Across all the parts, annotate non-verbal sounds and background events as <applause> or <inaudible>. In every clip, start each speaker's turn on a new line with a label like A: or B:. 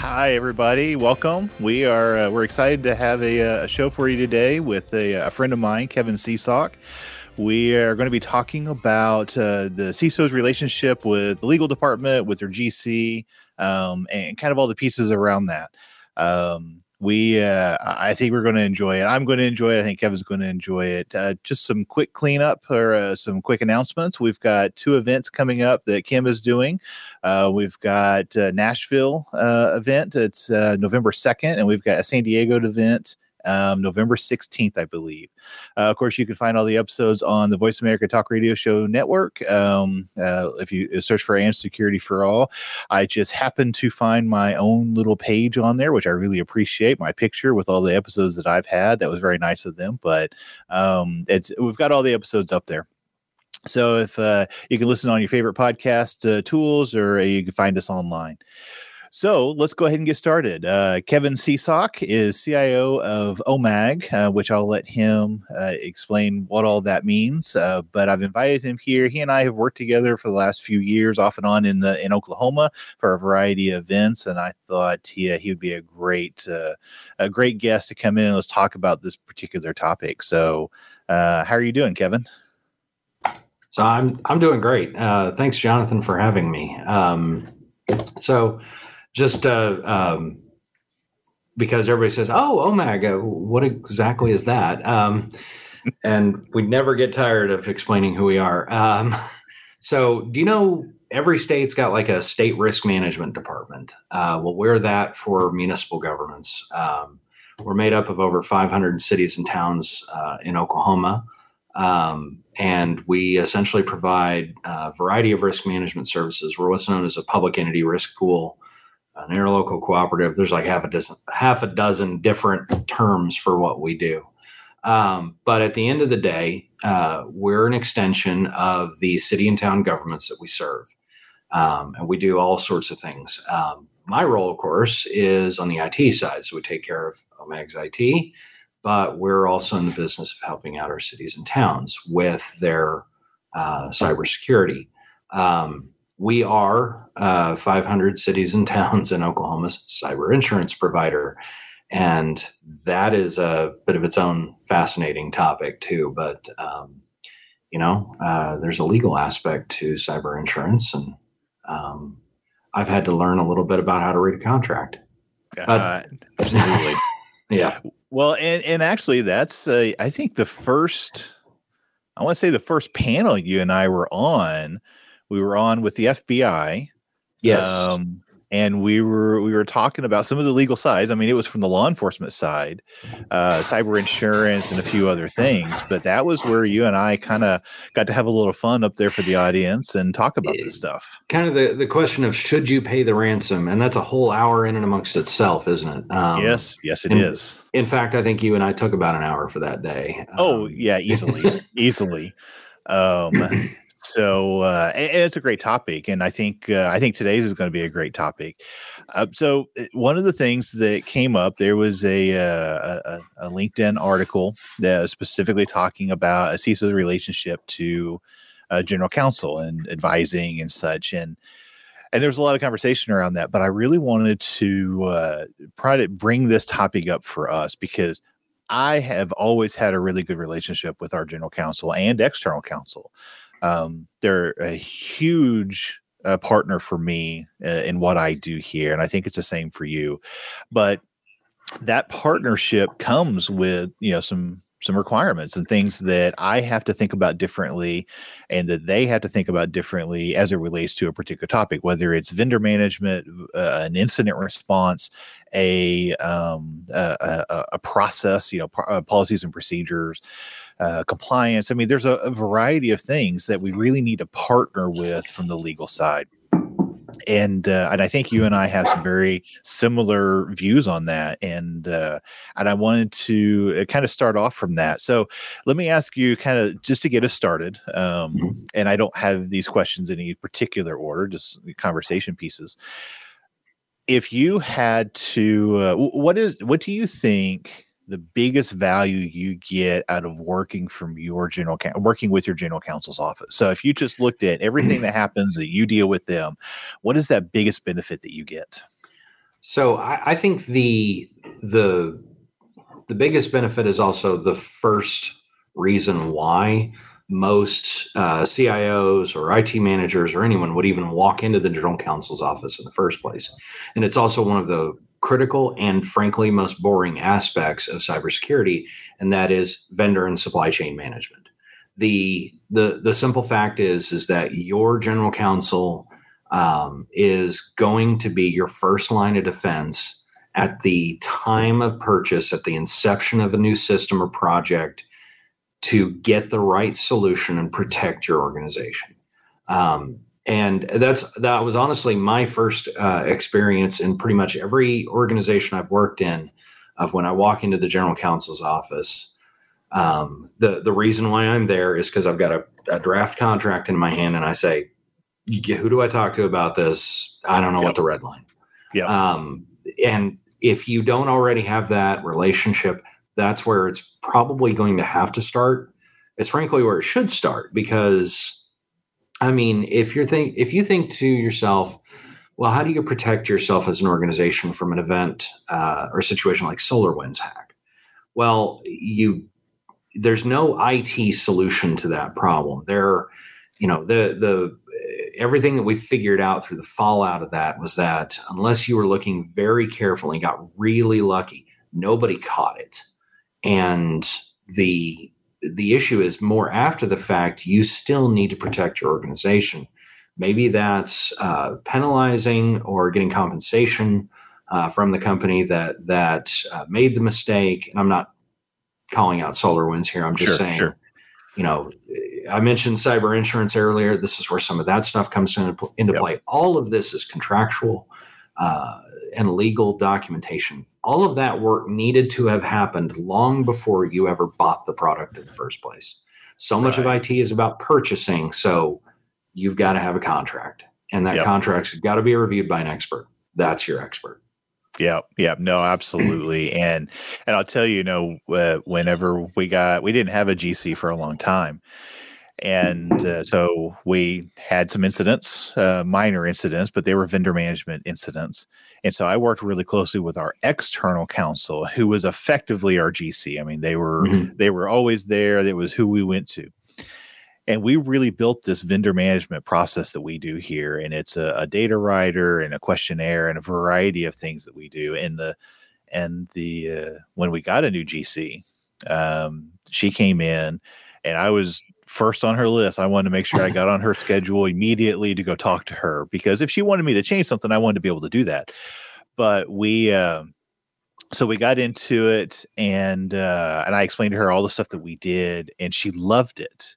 A: Hi, everybody. Welcome. We are uh, we're excited to have a, uh, a, show for you today with a, a friend of mine, Kevin Sesock. We are going to be talking about uh, the CISO's relationship with the legal department, with their GC, um, and kind of all the pieces around that. Um, we uh, i think we're going to enjoy it i'm going to enjoy it i think kevin's going to enjoy it uh, just some quick cleanup or uh, some quick announcements we've got two events coming up that kim is doing uh, we've got uh, nashville uh, event it's november 2nd and we've got a san diego event um, November 16th, I believe. Uh, of course, you can find all the episodes on the Voice America Talk Radio Show network. Um, uh, if you search for And Security for All, I just happened to find my own little page on there, which I really appreciate. My picture with all the episodes that I've had. That was very nice of them. But um, it's we've got all the episodes up there. So if uh, you can listen on your favorite podcast uh, tools, or you can find us online. So let's go ahead and get started. Uh, Kevin Sesock is CIO of OMAG, uh, which I'll let him uh, explain what all that means. Uh, but I've invited him here. He and I have worked together for the last few years, off and on in the in Oklahoma for a variety of events, and I thought he he would be a great uh, a great guest to come in and let's talk about this particular topic. So, uh, how are you doing, Kevin?
B: So I'm I'm doing great. thanks, Jonathan, for having me. Um, so just uh, um, because everybody says, "Oh, Omega, what exactly is that?" Um, and we never get tired of explaining who we are. Um, so, do you know every state's got like a state risk management department? Uh, well, we're that for municipal governments. Um, we're made up of over 500 cities and towns uh, in Oklahoma. Um, and we essentially provide a variety of risk management services. We're what's known as a public entity risk pool an interlocal cooperative. There's like half a dozen, half a dozen different terms for what we do. Um, but at the end of the day, uh, we're an extension of the city and town governments that we serve. Um, and we do all sorts of things. Um, my role, of course, is on the IT side. So we take care of OMAG's IT, but we're also in the business of helping out our cities and towns with their uh, cybersecurity. Um, we are uh, 500 cities and <laughs> towns in Oklahoma's cyber insurance provider. And that is a bit of its own fascinating topic, too. But, um, you know, uh, there's a legal aspect to cyber insurance. And um, I've had to learn a little bit about how to read a contract.
A: Uh, absolutely. <laughs>
B: yeah.
A: Well, and, and actually, that's, uh, I think, the first, I want to say the first panel you and I were on we were on with the FBI.
B: Yes. Um,
A: and we were we were talking about some of the legal sides. I mean, it was from the law enforcement side, uh, cyber insurance, and a few other things. But that was where you and I kind of got to have a little fun up there for the audience and talk about this stuff.
B: Kind of the the question of should you pay the ransom, and that's a whole hour in and amongst itself, isn't it?
A: Um, yes, yes, it
B: in,
A: is.
B: in, fact, I think you and I took about an hour for that day.
A: Oh um, yeah, easily, <laughs> easily. Um, so uh, it's a great topic, and I think uh, I think today's is going to be a great topic. Uh, so uh, one of the things that came up there was a, uh, a, a LinkedIn article that was specifically talking about a CISO's relationship to uh, general counsel and advising and such, and and there was a lot of conversation around that. But I really wanted to try to bring this topic up for us because I have always had a really good relationship with our general counsel and external counsel. Um, they're a huge uh, partner for me uh, in what I do here, and I think it's the same for you. But that partnership comes with you know some some requirements and things that I have to think about differently and that they have to think about differently as it relates to a particular topic, whether it's vendor management, uh, an incident response, a, um, a, a, a, process, you know, uh, policies and procedures uh, compliance. I mean, there's a, a, variety of things that we really need to partner with from the legal side. and uh, and I think you and I have some very similar views on that, and uh, and I wanted to uh, kind of start off from that. So let me ask you, kind of just to get us started, um, mm-hmm. and I don't have these questions in any particular order, just conversation pieces. If you had to, uh, what is what do you think? The biggest value you get out of working from your general working with your general counsel's office. So if you just looked at everything that <laughs> happens that you deal with them, what is that biggest benefit that you get?
B: So I, I think the the the biggest benefit is also the first reason why most uh, CIOs or IT managers or anyone would even walk into the general counsel's office in the first place. And it's also one of the critical and frankly most boring aspects of cybersecurity, and that is vendor and supply chain management. The the the simple fact is is that your general counsel um, is going to be your first line of defense at the time of purchase, at the inception of a new system or project, to get the right solution and protect your organization. Um, and that's that was honestly my first uh, experience in pretty much every organization I've worked in. Of when I walk into the general counsel's office, um, the the reason why I'm there is because I've got a, a, draft contract in my hand, and I say, "Who do I talk to about this? I don't know yep. what the red line."
A: Yeah.
B: Um, and if you don't already have that relationship, that's where it's probably going to have to start. It's frankly where it should start because I mean, if you're think if you think to yourself, well, how do you protect yourself as an organization from an event uh, or situation like SolarWinds hack? Well, you there's no IT solution to that problem. There, you know, the the everything that we figured out through the fallout of that was that unless you were looking very carefully and got really lucky, nobody caught it. And the the issue is more after the fact, you still need to protect your organization. Maybe that's uh, penalizing or getting compensation uh, from the company that that uh, made the mistake. And I'm not calling out SolarWinds here. I'm just sure, saying, sure. you know, I mentioned cyber insurance earlier. This is where some of that stuff comes into, into yep. play. All of this is contractual uh, and legal documentation all of that work needed to have happened long before you ever bought the product in the first place. So much right. of IT is about purchasing. So you've got to have a contract, and that yep. contract's got to be reviewed by an expert. That's your expert.
A: Yeah, yeah, no, absolutely, <clears throat> and and I'll tell you, you know, uh, whenever we got, we didn't have a GC for a long time, and uh, so we had some incidents, uh, minor incidents, but they were vendor management incidents, and so I worked really closely with our external counsel, who was effectively our GC. I mean, they were mm-hmm. they were always there. That was who we went to. And we really built this vendor management process that we do here. And it's a, a data writer and a questionnaire and a variety of things that we do. And the and the uh, when we got a new GC, um, she came in and I was first on her list. I wanted to make sure I <laughs> got on her schedule immediately to go talk to her because if she wanted me to change something, I wanted to be able to do that. But we, uh, so we got into it, and uh, and I explained to her all the stuff that we did, and she loved it.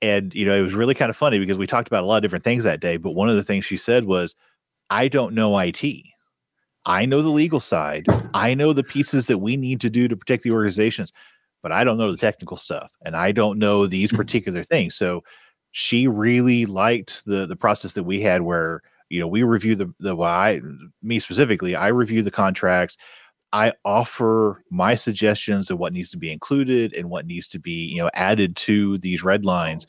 A: And you know, it was really kind of funny because we talked about a lot of different things that day. But one of the things she said was, "I don't know IT." I know the legal side. I know the pieces that we need to do to protect the organizations but I don't know the technical stuff and I don't know these mm-hmm. particular things. So she really liked the the process that we had where you know we review the the well, I me specifically I review the contracts. I offer my suggestions of what needs to be included and what needs to be you know added to these red lines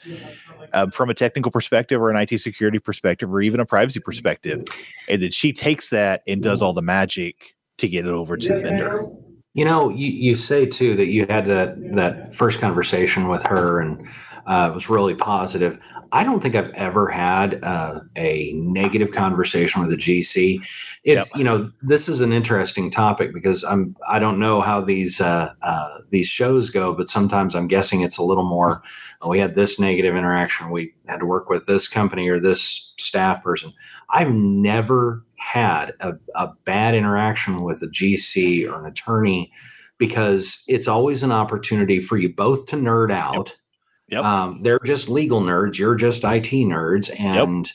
A: uh, from a technical perspective or an IT security perspective or even a privacy perspective, and then she takes that and does all the magic to get it over to the vendor.
B: You know, you, you say too that you had that that first conversation with her and uh, it was really positive. I don't think I've ever had uh, a negative conversation with a GC. It's yep. you know this is an interesting topic because I'm I don't know how these uh, uh, these shows go, but sometimes I'm guessing it's a little more. Oh, we had this negative interaction. We had to work with this company or this staff person. I've never had a, a bad interaction with a GC or an attorney because it's always an opportunity for you both to nerd out. Yep. Yep. Um, they're just legal nerds. You're just IT nerds. And,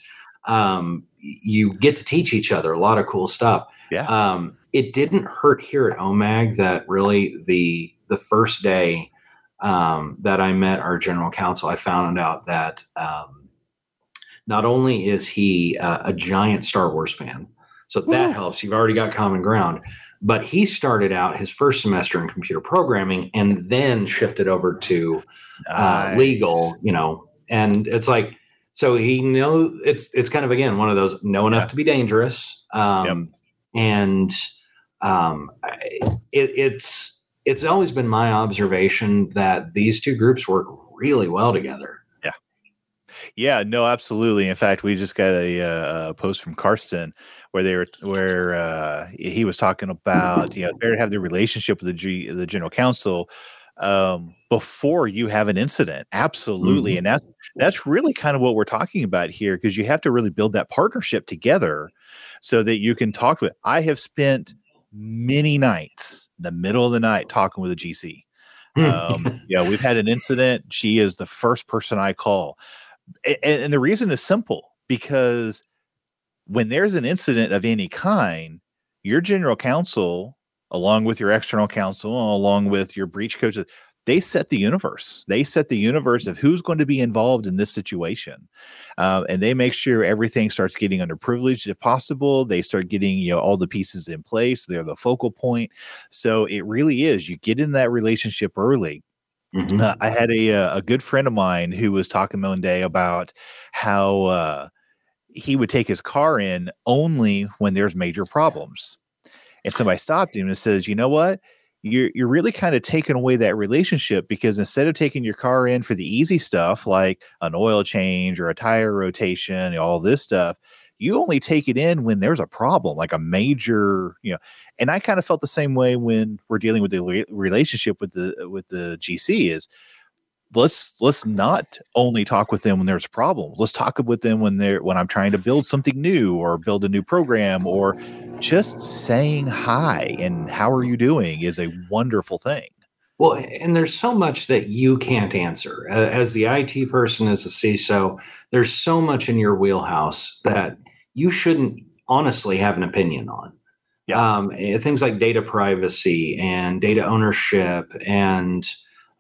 B: yep. um, you get to teach each other a lot of cool stuff.
A: Yeah.
B: Um, it didn't hurt here at OMAG that really the the first day um, that I met our general counsel, I found out that um, not only is he uh, a giant Star Wars fan, so that
A: Ooh.
B: helps. You've already got common ground. But he started out his first semester in computer programming and then shifted over to uh, legal, you know, and it's like so he know it's it's kind of again one of those know enough
A: Yeah.
B: to be dangerous, um, and um, it, it's it's always been my observation that these two groups work really well together.
A: Yeah, no, absolutely. In fact, we just got a, uh, a post from Karsten where they were where uh, he was talking about you know better to have the relationship with the G, the general counsel um, before you have an incident. Absolutely,
B: Mhm.
A: and that's that's really kind of what we're talking about here because you have to really build that partnership together so that you can talk with. I have spent many nights in the middle of the night talking with a GC. Um, yeah, we've had an incident. She is the first person I call. And, and the reason is simple because when there's an incident of any kind, your general counsel, along with your external counsel, along with your breach coaches, they set the universe. They set the universe of who's going to be involved in this situation, uh, and they make sure everything starts getting underprivileged if possible. They start getting you know all the pieces in place. They're the focal point. So it really is. You get in that relationship early.
B: Mhm.
A: Uh, I had a uh, a good friend of mine who was talking one day about how uh, he would take his car in only when there's major problems, and somebody stopped him and says, "You know what? You're you're really kind of taking away that relationship because instead of taking your car in for the easy stuff like an oil change or a tire rotation, all this stuff." You only take it in when there's a problem, like a major, you know. And I kind of felt the same way when we're dealing with the re- relationship with the uh, with the GC. Is let's let's not only talk with them when there's problems. Let's talk with them when they're when I'm trying to build something new or build a new program or just saying hi and how are you doing is a wonderful thing.
B: Well, and there's so much that you can't answer as the IT person, as the CISO. There's so much in your wheelhouse that you shouldn't honestly have an opinion on.
A: Yeah.
B: Um, eh, things like data privacy and data ownership and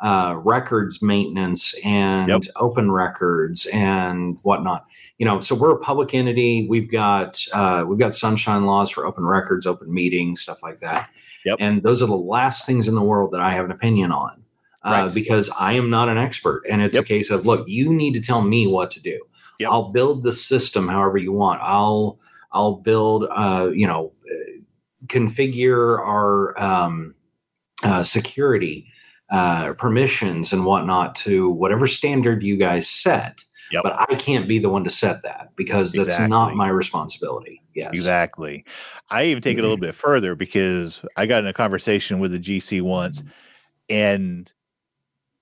B: uh, records maintenance and
A: Yep.
B: open records and whatnot. You know, so we're a public entity. We've got uh, we've got sunshine laws for open records, open meetings, stuff like that.
A: Yep.
B: And those are the last things in the world that I have an opinion on. Uh,
A: Right.
B: because I am not an expert, and it's
A: Yep.
B: a case of look, you need to tell me what to do.
A: Yep.
B: I'll build the system however you want. I'll I'll build, uh, you know, uh, configure our um, uh, security uh, permissions and whatnot to whatever standard you guys set.
A: Yep.
B: But I can't be the one to set that because that's not my responsibility. Yes.
A: Exactly. I even take it a little bit further because I got in a conversation with the GC once and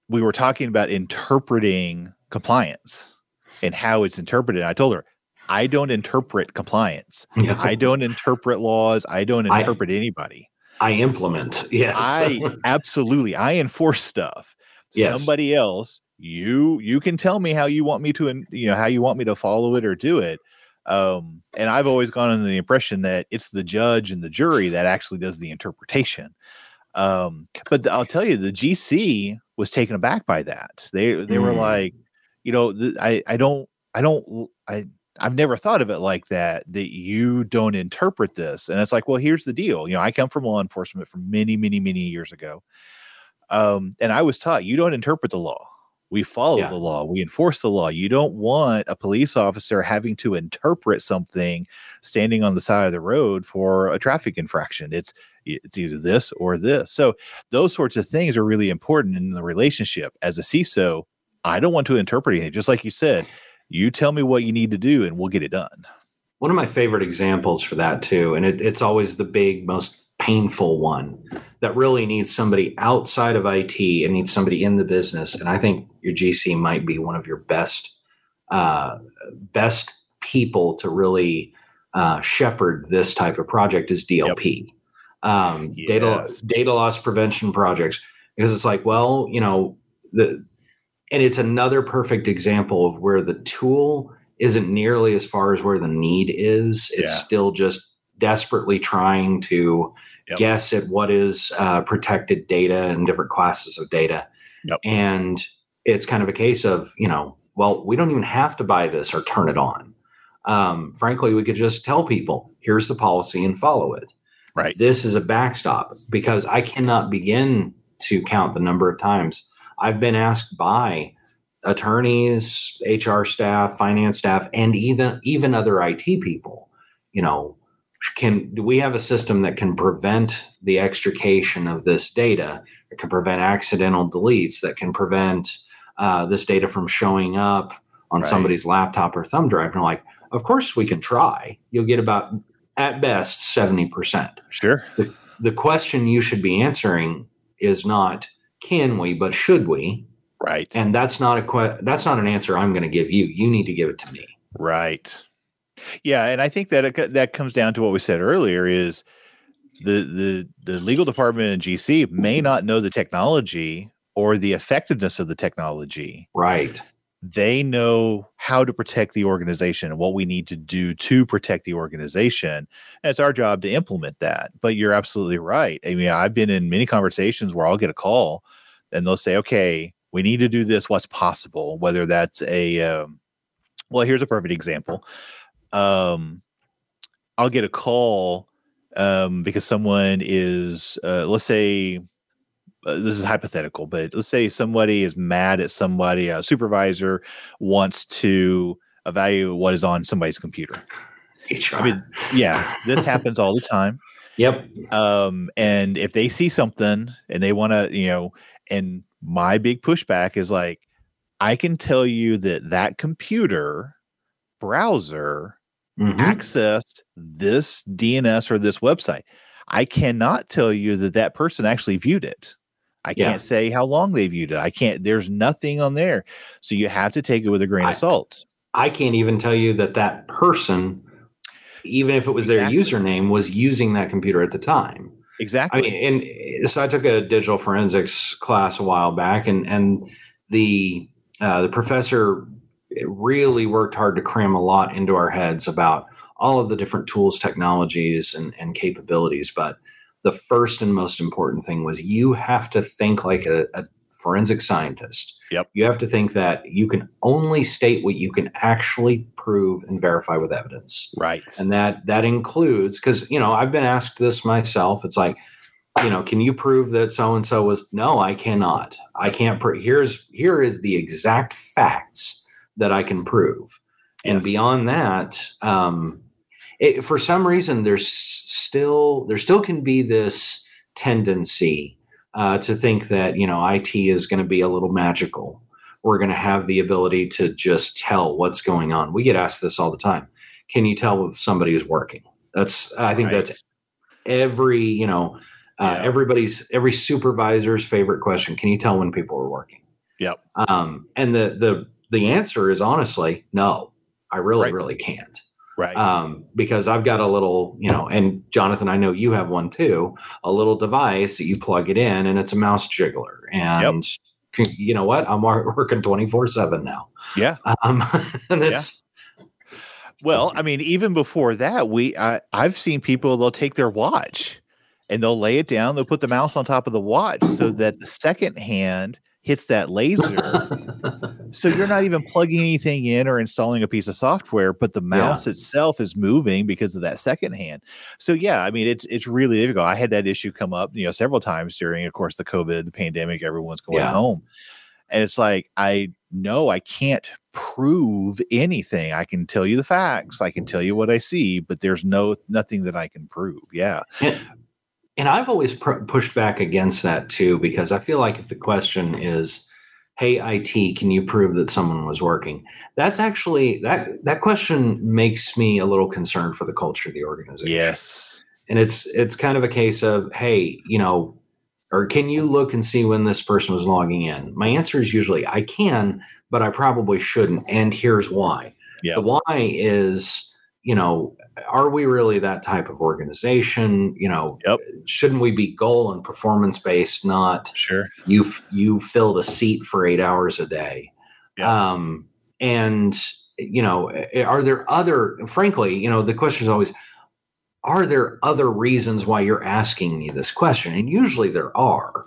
A: we were talking about interpreting compliance and how it's interpreted. I told her, I don't interpret compliance. I don't interpret laws. I don't
B: I-
A: interpret anybody.
B: I implement. Yes.
A: I absolutely I enforce stuff.
B: Yes.
A: Somebody else, you you can tell me how you want me to you know how you want me to follow it or do it. Um, and I've always gone under the impression that it's the judge and the jury that actually does the interpretation. Um, but I'll tell you, the GC was taken aback by that. They they were
B: Mm.
A: like, you know, th- I I don't I don't I I've never thought of it like that. That you don't interpret this, and it's like, well, here's the deal. You know, I come from law enforcement from many many many years ago, um, and I was taught you don't interpret the law. We follow
B: Yeah.
A: the law. We enforce the law. You don't want a police officer having to interpret something standing on the side of the road for a traffic infraction. It's it's either this or this. So those sorts of things are really important in the relationship. As a CISO, I don't want to interpret anything. Just like you said, you tell me what you need to do, and we'll get it done.
B: One of my favorite examples for that too, and it, it's always the big, most painful one that really needs somebody outside of IT and needs somebody in the business. And I think your GC might be one of your best, uh, best people to really uh, shepherd this type of project is DLP, um, data data loss prevention projects, because it's like, well, you know, the and it's another perfect example of where the tool isn't nearly as far as where the need is. It's
A: Yeah.
B: still just desperately trying to
A: Yep.
B: guess at what is uh, protected data and different classes of data.
A: Yep.
B: And it's kind of a case of, you know, well, we don't even have to buy this or turn it on. Um, frankly, we could just tell people, here's the policy and follow it.
A: Right.
B: This is a backstop because I cannot begin to count the number of times I've been asked by attorneys, HR staff, finance staff, and even even other IT people, you know, can do we have a system that can prevent the extrication of this data? It can prevent accidental deletes. That can prevent uh, this data from showing up on
A: Right.
B: somebody's laptop or thumb drive. And I'm like, of course we can try. You'll get about at best seventy percent
A: Sure.
B: the question you should be answering is not can we but should we
A: Right.
B: and that's not a que- that's not an answer i'm going to give you you need to give it to me
A: Right. Yeah, and I think that it, that comes down to what we said earlier is the the the legal department in GC may not know the technology or the effectiveness of the technology.
B: right
A: They know how to protect the organization and what we need to do to protect the organization. And it's our job to implement that. But you're absolutely right. I mean, I've been in many conversations where I'll get a call and they'll say, "Okay, we need to do this. What's possible?" Whether that's a um, well, here's a perfect example. Um, I'll get a call um, because someone is, uh, let's say, uh, this is hypothetical, but let's say somebody is mad at somebody, a supervisor wants to evaluate what is on somebody's computer.
B: HR.
A: I mean, yeah, this <laughs> happens all the time
B: yep
A: um and if they see something and they want to you know and my big pushback is like i can tell you that that computer browser
B: Mhm.
A: accessed this dns or this website i cannot tell you that that person actually viewed it i
B: Yeah.
A: can't say how long they viewed it. I can't there's nothing on there. So you have to take it with a grain
B: I-
A: of salt.
B: I can't even tell you that that person even if it was their username was using that computer at the time.
A: Exactly.
B: I mean, and so I took a digital forensics class a while back, and and the uh, the professor really worked hard to cram a lot into our heads about all of the different tools, technologies, and and capabilities. But the first and most important thing was you have to think like a, a forensic scientist.
A: Yep.
B: You have to think that you can only state what you can actually prove and verify with evidence
A: right
B: and that that includes because you know i've been asked this myself it's like you know can you prove that so and so was no i cannot i can't prove here's here is the exact facts that i can prove and
A: Yes.
B: beyond that um it, for some reason there's still there still can be this tendency uh, to think that you know it is going to be a little magical we're going to have the ability to just tell what's going on we get asked this all the time can you tell if somebody is working that's i think
A: Right.
B: that's every you know uh,
A: Yeah.
B: everybody's every supervisor's favorite question can you tell when people are working
A: Yep.
B: um, and the the the answer is honestly no i really
A: Right.
B: really can't
A: right
B: um, because I've got a little, you know, and Jonathan, I know you have one too, a little device that you plug it in and it's a mouse jiggler. And c- you know what? I'm <laughs> working 24 7 now.
A: yeah
B: Um, <laughs> and it's,
A: Well, I mean, even before that, we I, I've seen people they'll take their watch and they'll lay it down, they'll put the mouse on top of the watch so that the second hand hits that laser. <laughs> so you're not even plugging anything in or installing a piece of software, but the mouse itself is moving because of that second hand. So yeah, I mean it's it's really difficult. I had that issue come up, you know, several times during, of course, the COVID, the pandemic, everyone's going
B: Yeah.
A: home. And it's like, I know I can't prove anything. I can tell you the facts. I can tell you what I see, but there's no nothing that I can prove. Yeah.
B: And I've always pr- pushed back against that too, because I feel like if the question is, Hey, IT, can you prove that someone was working? That's actually that that question makes me a little concerned for the culture of the organization.
A: Yes.
B: and it's it's kind of a case of hey you know or can you look and see when this person was logging in my answer is usually i can but i probably shouldn't and here's why
A: Yeah.
B: the why is you know are we really that type of organization you know
A: Yep.
B: shouldn't we be goal and performance based not
A: Sure.
B: you you filled a seat for eight hours a day
A: Yeah.
B: um and you know, are there other, frankly, you know, the question is always, are there other reasons why you're asking me this question? And usually there are.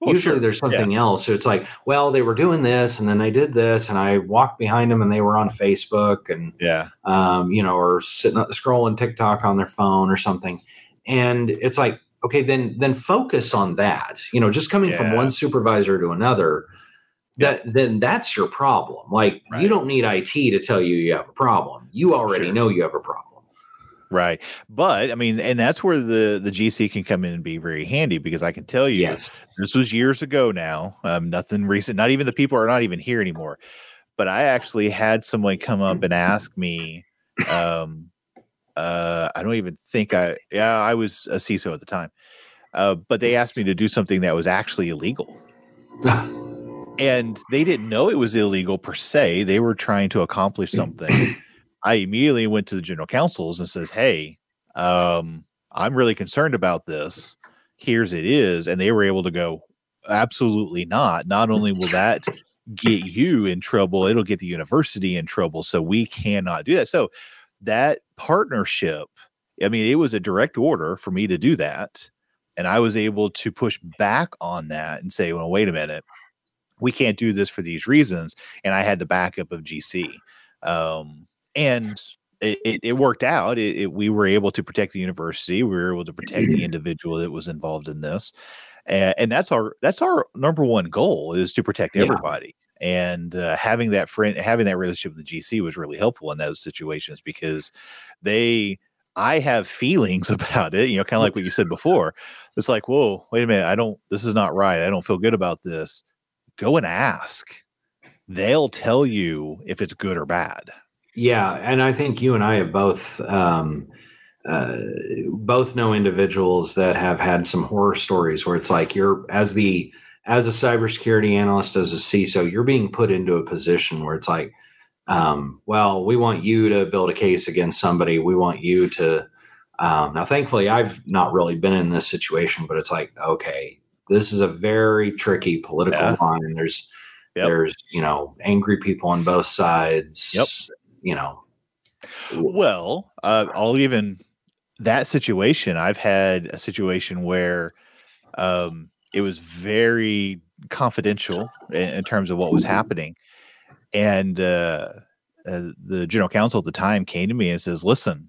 B: Well, usually sure. there's something yeah. else. So it's like, well, they were doing this and then they did this and I walked behind them and they were on Facebook and,
A: yeah,
B: um, you know, or sitting scrolling TikTok on their phone or something. And it's like, okay, then, then focus on that, you know, just coming yeah. from one supervisor to another that then that's your problem. Like right. you don't need IT to tell you you have a problem. You already sure. know you have a problem.
A: Right. But I mean, and that's where the the GC can come in and be very handy because I can tell you
B: yes.
A: this was years ago now. Um, nothing recent. Not even the people are not even here anymore. But I actually had someone come up and ask me, um, uh, I don't even think I yeah, I was a CISO at the time. Uh, but they asked me to do something that was actually illegal. <sighs> and they didn't know it was illegal per se. They were trying to accomplish something. I immediately went to the general counsels and says, "Hey, um, I'm really concerned about this. Here's it is," and they were able to go, "Absolutely not. Not only will that get you in trouble, it'll get the university in trouble. So we cannot do that." So that partnership, I mean, it was a direct order for me to do that. And I was able to push back on that and say, well, wait a minute we can't do this for these reasons. And I had the backup of GC. Um, and it, it, it, worked out. It, it, we were able to protect the university. We were able to protect the <clears throat> individual that was involved in this, and, and that's our that's our number one goal is to protect everybody. Yeah. And uh, having that friend, having that relationship with the GC was really helpful in those situations because they, I have feelings <laughs> about it. You know, kind of like what you said before. It's like, whoa, wait a minute, I don't. This is not right. I don't feel good about this go and ask. They'll tell you if it's good or bad.
B: Yeah, and I think you and I have both um, uh, both know individuals that have had some horror stories where it's like you're as the as a cybersecurity analyst, as a CISO, you're being put into a position where it's like, um, well, we want you to build a case against somebody. We want you to. Um, now, thankfully, I've not really been in this situation, but it's like, okay, this is a very tricky political yeah. line. There's yep. there's you know angry people on both sides.
A: Yep.
B: You know.
A: Well, uh, I'll even that situation. I've had a situation where um, it was very confidential in, in, terms of what was happening, and uh, uh, the general counsel at the time came to me and says, "Listen,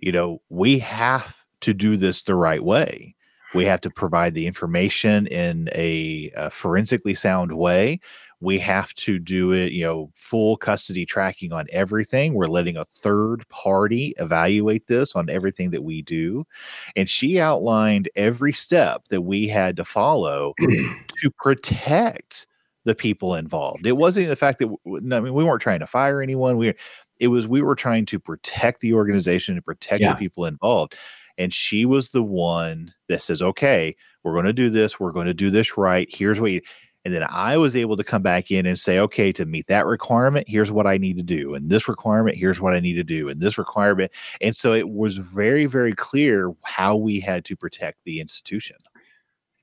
A: you know, we have to do this the right way." We have to provide the information in a, a forensically sound way. We have to do it, you know, full custody tracking on everything. We're letting a third party evaluate this on everything that we do. And she outlined every step that we had to follow <clears throat> to protect the people involved. It wasn't the fact that I mean we weren't trying to fire anyone. We it was we were trying to protect the organization and protect yeah. the people involved. And she was the one that says, okay, we're going to do this. We're going to do this right. Here's what you, and then I was able to come back in and say, okay, to meet that requirement, here's what I need to do. And this requirement, here's what I need to do. And this requirement. And so it was very, very clear how we had to protect the institution.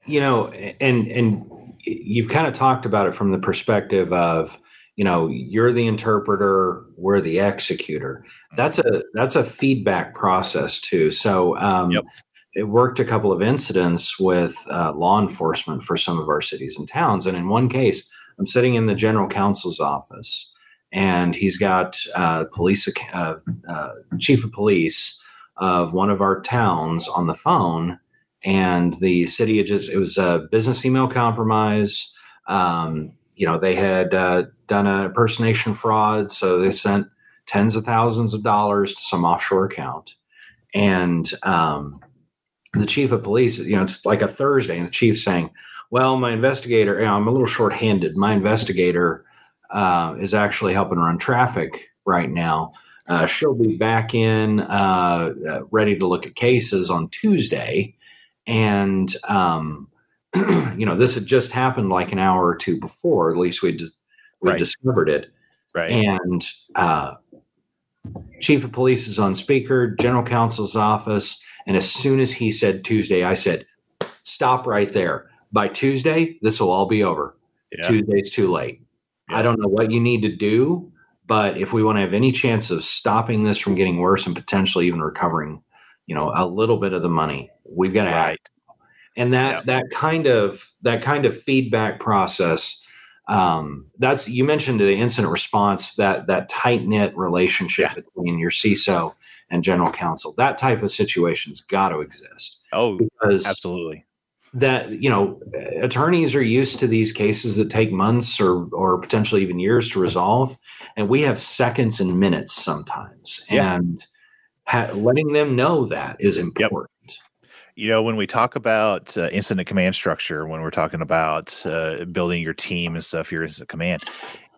B: You know, and and you've kind of talked about it from the perspective of you know you're the interpreter we're the executor that's a that's a feedback process too so um, yep. It worked a couple of incidents with uh, law enforcement for some of our cities and towns. And in one case i'm sitting in the general counsel's office and he's got uh, police uh, uh, chief of police of one of our towns on the phone and the city just it was a business email compromise. Um, you know they had uh, done an impersonation fraud, so they sent tens of thousands of dollars to some offshore account, and um, the chief of police, you know, it's like a Thursday, and the chief saying, "Well, my investigator, you know, I'm a little short-handed. My investigator uh, is actually helping run traffic right now." Uh, she'll be back in, uh, uh ready to look at cases on Tuesday, and um, <clears throat> you know, this had just happened like an hour or two before. At least we just we right. discovered it.
A: Right.
B: And uh, chief of police is on speaker, general counsel's office, and as soon as he said Tuesday, I said, "Stop right there. By Tuesday, this will all be over. Yeah. Tuesday's too late. Yeah. I don't know what you need to do, But if we want to have any chance of stopping this from getting worse and potentially even recovering, you know, a little bit of the money, we've got to right. act. And that yep. that kind of that kind of feedback process um, that's you mentioned the incident response that that tight knit relationship yeah. between your CISO and general counsel. That type of situation's got to exist.
A: Oh, because absolutely.
B: That you know, attorneys are used to these cases that take months or or potentially even years to resolve, and we have seconds and minutes sometimes. Yeah. And ha- letting them know that is important. Yep.
A: You know, when we talk about uh, incident command structure, when we're talking about uh, building your team and stuff, your incident command,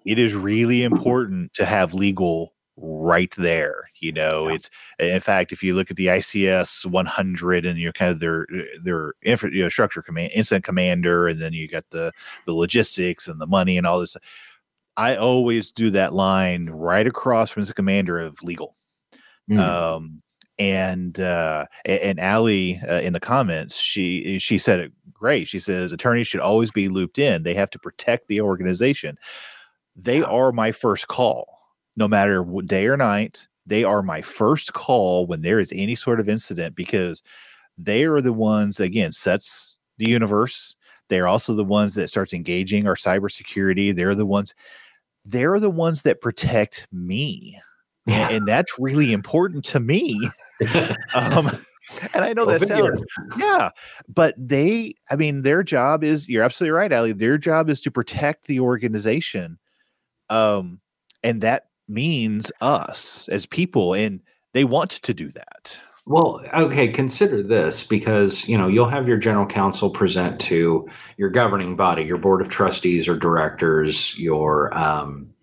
A: it is really important to have legal right there. You know, yeah. it's in fact, if you look at the ICS 100 and you're kind of their their infra, you know, structure command, incident commander, and then you got the the logistics and the money and all this. I always do that line right across from the commander of legal. Mm. Um, and uh, and Allie uh, in the comments, she she said it great. She says attorneys should always be looped in. They have to protect the organization. They are my first call, no matter what day or night. They are my first call when there is any sort of incident because they are the ones that, again sets the universe. They're also the ones that starts engaging our cybersecurity. They're the ones. They're the ones that protect me yeah. and, that's really important to me. <laughs> um, and I know that sounds, yeah, but they, I mean, their job is, you're absolutely right, Ali. Their job is to protect the organization. Um, and that means us as people, and they want to do that.
B: Well, okay, consider this because, you know, you'll have your general counsel present to your governing body, your board of trustees or directors, your, um,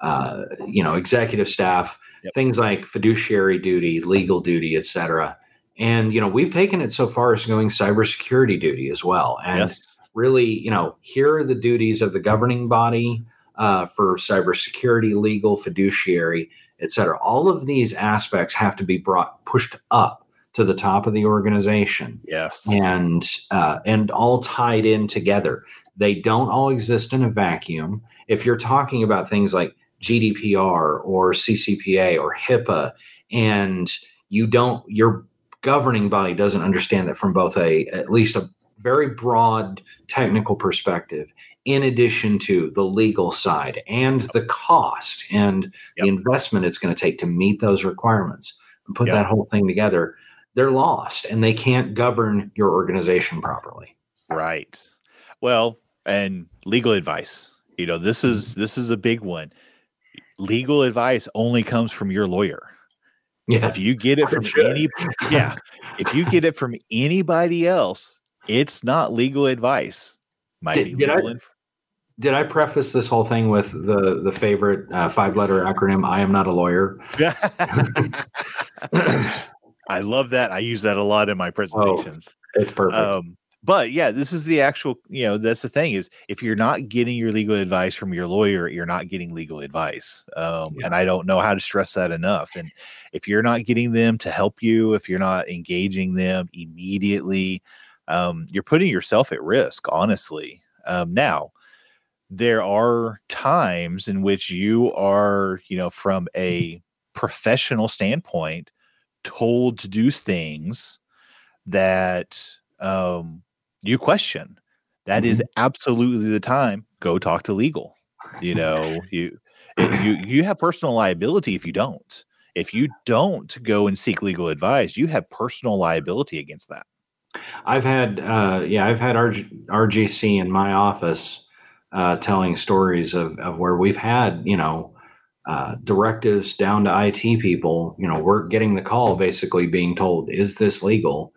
B: uh, you know, executive staff yep. things like fiduciary duty, legal duty, etc. And you know, we've taken it so far as going cybersecurity duty as well. And yes. really, you know, here are the duties of the governing body uh, for cybersecurity, legal, fiduciary, et cetera. All of these aspects have to be brought pushed up to the top of the organization.
A: Yes,
B: and uh, and all tied in together. They don't all exist in a vacuum. If you're talking about things like GDPR or CCPA or HIPAA, and you don't, your governing body doesn't understand that from both a at least a very broad technical perspective, in addition to the legal side and the cost and yep. the investment it's going to take to meet those requirements and put yep. that whole thing together, they're lost and they can't govern your organization properly.
A: Right. Well, and legal advice. You know, this is this is a big one legal advice only comes from your lawyer. Yeah. If you get it <laughs> from any yeah, if you get it from anybody else, it's not legal advice.
B: Might did, be legal did I, inf- did I preface this whole thing with the the favorite uh, five letter acronym I am not a lawyer? <laughs> <laughs>
A: I love that. I use that a lot in my presentations.
B: Oh, it's perfect. Um,
A: but yeah, this is the actual, you know, that's the thing is if you're not getting your legal advice from your lawyer, you're not getting legal advice. Um, yeah. And I don't know how to stress that enough. And if you're not getting them to help you, if you're not engaging them immediately, um, you're putting yourself at risk, honestly. Um, now, there are times in which you are, you know, from a professional standpoint, told to do things that um, you question. That mm-hmm. is absolutely the time. Go talk to legal. You know, you you you have personal liability if you don't. If you don't go and seek legal advice, you have personal liability against that.
B: I've had, uh, yeah, I've had RG, RGC in my office uh, telling stories of, of where we've had, you know, uh, directives down to IT people. You know, we're getting the call basically being told, "Is this legal?"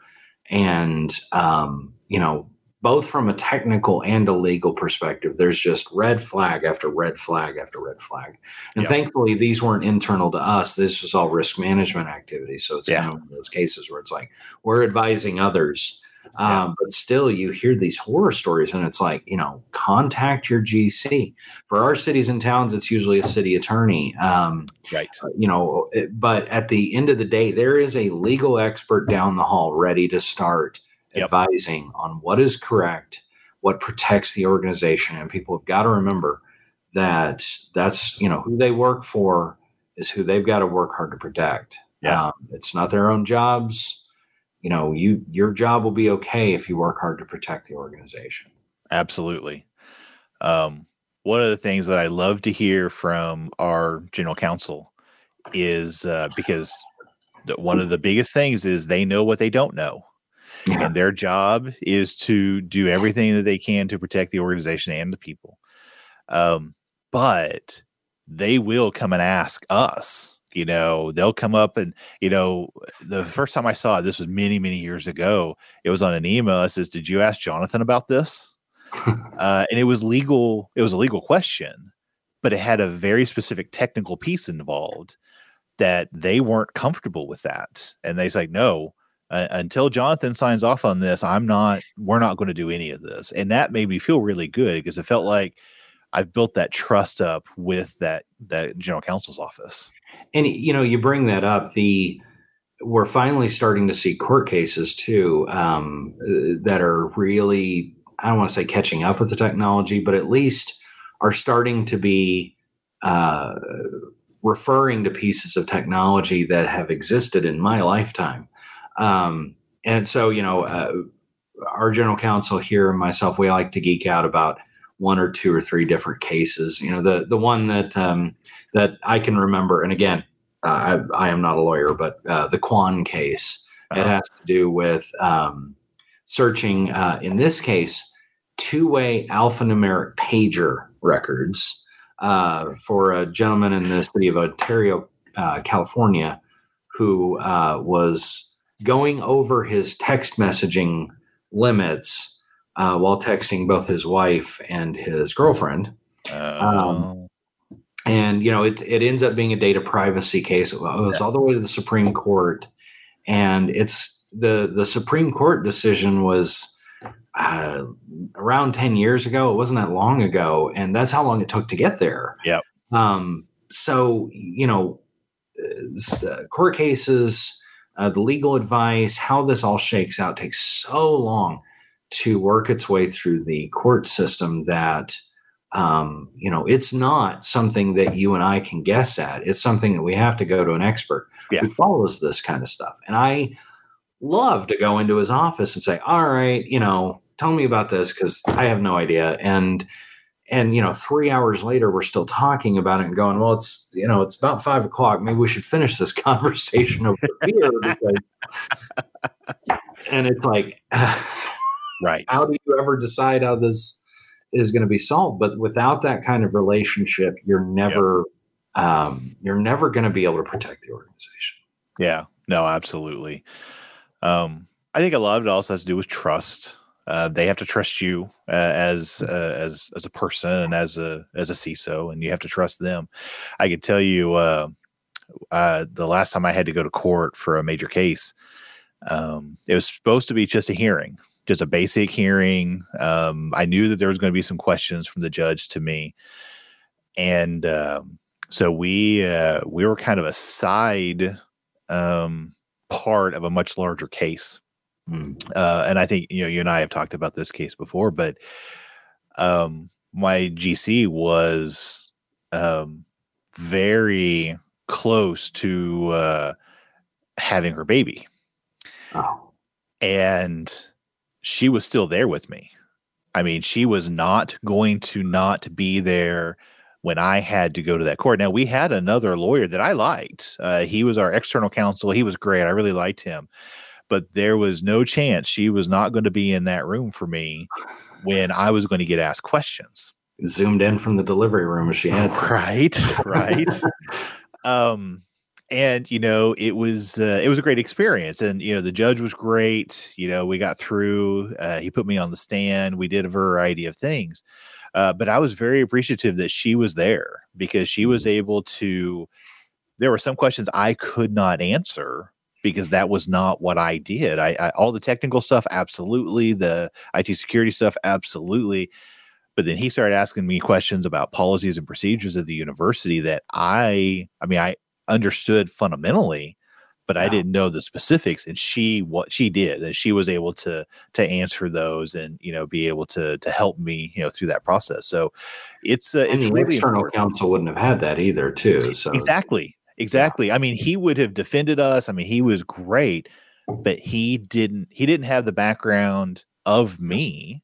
B: And um, you know, both from a technical and a legal perspective, there's just red flag after red flag after red flag. And yep. thankfully, these weren't internal to us. This was all risk management activity. So it's yeah. kind of one of those cases where it's like we're advising others. Um, but still, you hear these horror stories, and it's like, you know, contact your GC. For our cities and towns, it's usually a city attorney. Um,
A: right.
B: Uh, you know, but at the end of the day, there is a legal expert down the hall ready to start yep. advising on what is correct, what protects the organization. And people have got to remember that that's you know who they work for is who they've got to work hard to protect.
A: Yeah.
B: Um, it's not their own jobs. You know, you your job will be okay if you work hard to protect the organization.
A: Absolutely. Um, one of the things that I love to hear from our general counsel is uh, because one of the biggest things is they know what they don't know.
B: Yeah.
A: And their job is to do everything that they can to protect the organization and the people. Um, but they will come and ask us. You know, they'll come up and, you know, the first time I saw it, this was many, many years ago. It was on an email. It says, Did you ask Jonathan about this? <laughs> uh, and it was legal. It was a legal question, but it had a very specific technical piece involved that they weren't comfortable with that. And they say no, uh, until Jonathan signs off on this, I'm not. We're not going to do any of this. And that made me feel really good because it felt like I've built that trust up with that that general counsel's office.
B: And you know, you bring that up. The we're finally starting to see court cases too um, that are really I don't want to say catching up with the technology, but at least are starting to be uh, referring to pieces of technology that have existed in my lifetime. Um, and so, you know, uh, our general counsel here and myself, we like to geek out about one or two or three different cases. You know, the the one that um, that I can remember, and again, uh, I, I, am not a lawyer, but uh, the Quon case. Uh-huh. It has to do with um, searching, uh, in this case, two way alphanumeric pager records uh, for a gentleman in the city of Ontario, uh, California, who uh, was going over his text messaging limits uh, while texting both his wife and his girlfriend. Um,
A: Oh.
B: and you know it, it ends up being a data privacy case. It goes all the way to the supreme court. And it's the the supreme court decision was uh, around 10 years ago. It wasn't that long ago. And that's how long it took to get there.
A: Yep.
B: um, so you know uh, court cases uh, the legal advice how this all shakes out takes so long to work its way through the court system that um, you know, it's not something that you and I can guess at. It's something that we have to go to an expert
A: Yeah.
B: who follows this kind of stuff. And I love to go into his office and say, "All right, you know, tell me about this because I have no idea." And and you know, three hours later, we're still talking about it and going, "Well, it's you know, it's about five o'clock. Maybe we should finish this <laughs> conversation over here." Because, <laughs> and it's like, <laughs>
A: Right.
B: how do you ever decide how this is going to be solved but without that kind of relationship you're never um, you're never going to be able to protect the organization
A: Yeah, no, absolutely. Um, I think a lot of it also has to do with trust. Uh, they have to trust you uh, as uh, as as a person and as a as a CISO, and you have to trust them. I can tell you, uh, uh, the last time I had to go to court for a major case, um, it was supposed to be just a hearing, just a basic hearing. Um, I knew that there was going to be some questions from the judge to me, and um, so we uh, we were kind of a side um, part of a much larger case. Uh, and I think you know you and I have talked about this case before, but um, my GC was um, very close to uh, having her baby,
B: oh
A: and she was still there with me. I mean, she was not going to not be there when I had to go to that court. Now we had another lawyer that I liked. Uh, he was our external counsel. He was great. I really liked him, but there was no chance she was not going to be in that room for me when I was going to get asked questions.
B: zoomed in from the delivery room as she had. <laughs>
A: Right, right. <laughs> um, and you know, it was uh, it was a great experience, and you know, the judge was great. You know, we got through. Uh, he put me on the stand. We did a variety of things, uh, but I was very appreciative that she was there because she was able to. There were some questions I could not answer because that was not what I did. I, I all the technical stuff, absolutely. The IT security stuff, absolutely but then he started asking me questions about policies and procedures of the university that I I mean I understood fundamentally but I didn't know the specifics, and she what she did, and she was able to to answer those, and you know, be able to to help me, you know, through that process. So it's uh,
B: And
A: it's really
B: external
A: important.
B: counsel wouldn't have had that either, too. So
A: Exactly. Exactly. I mean, he would have defended us. I mean, he was great, but he didn't he didn't have the background of me.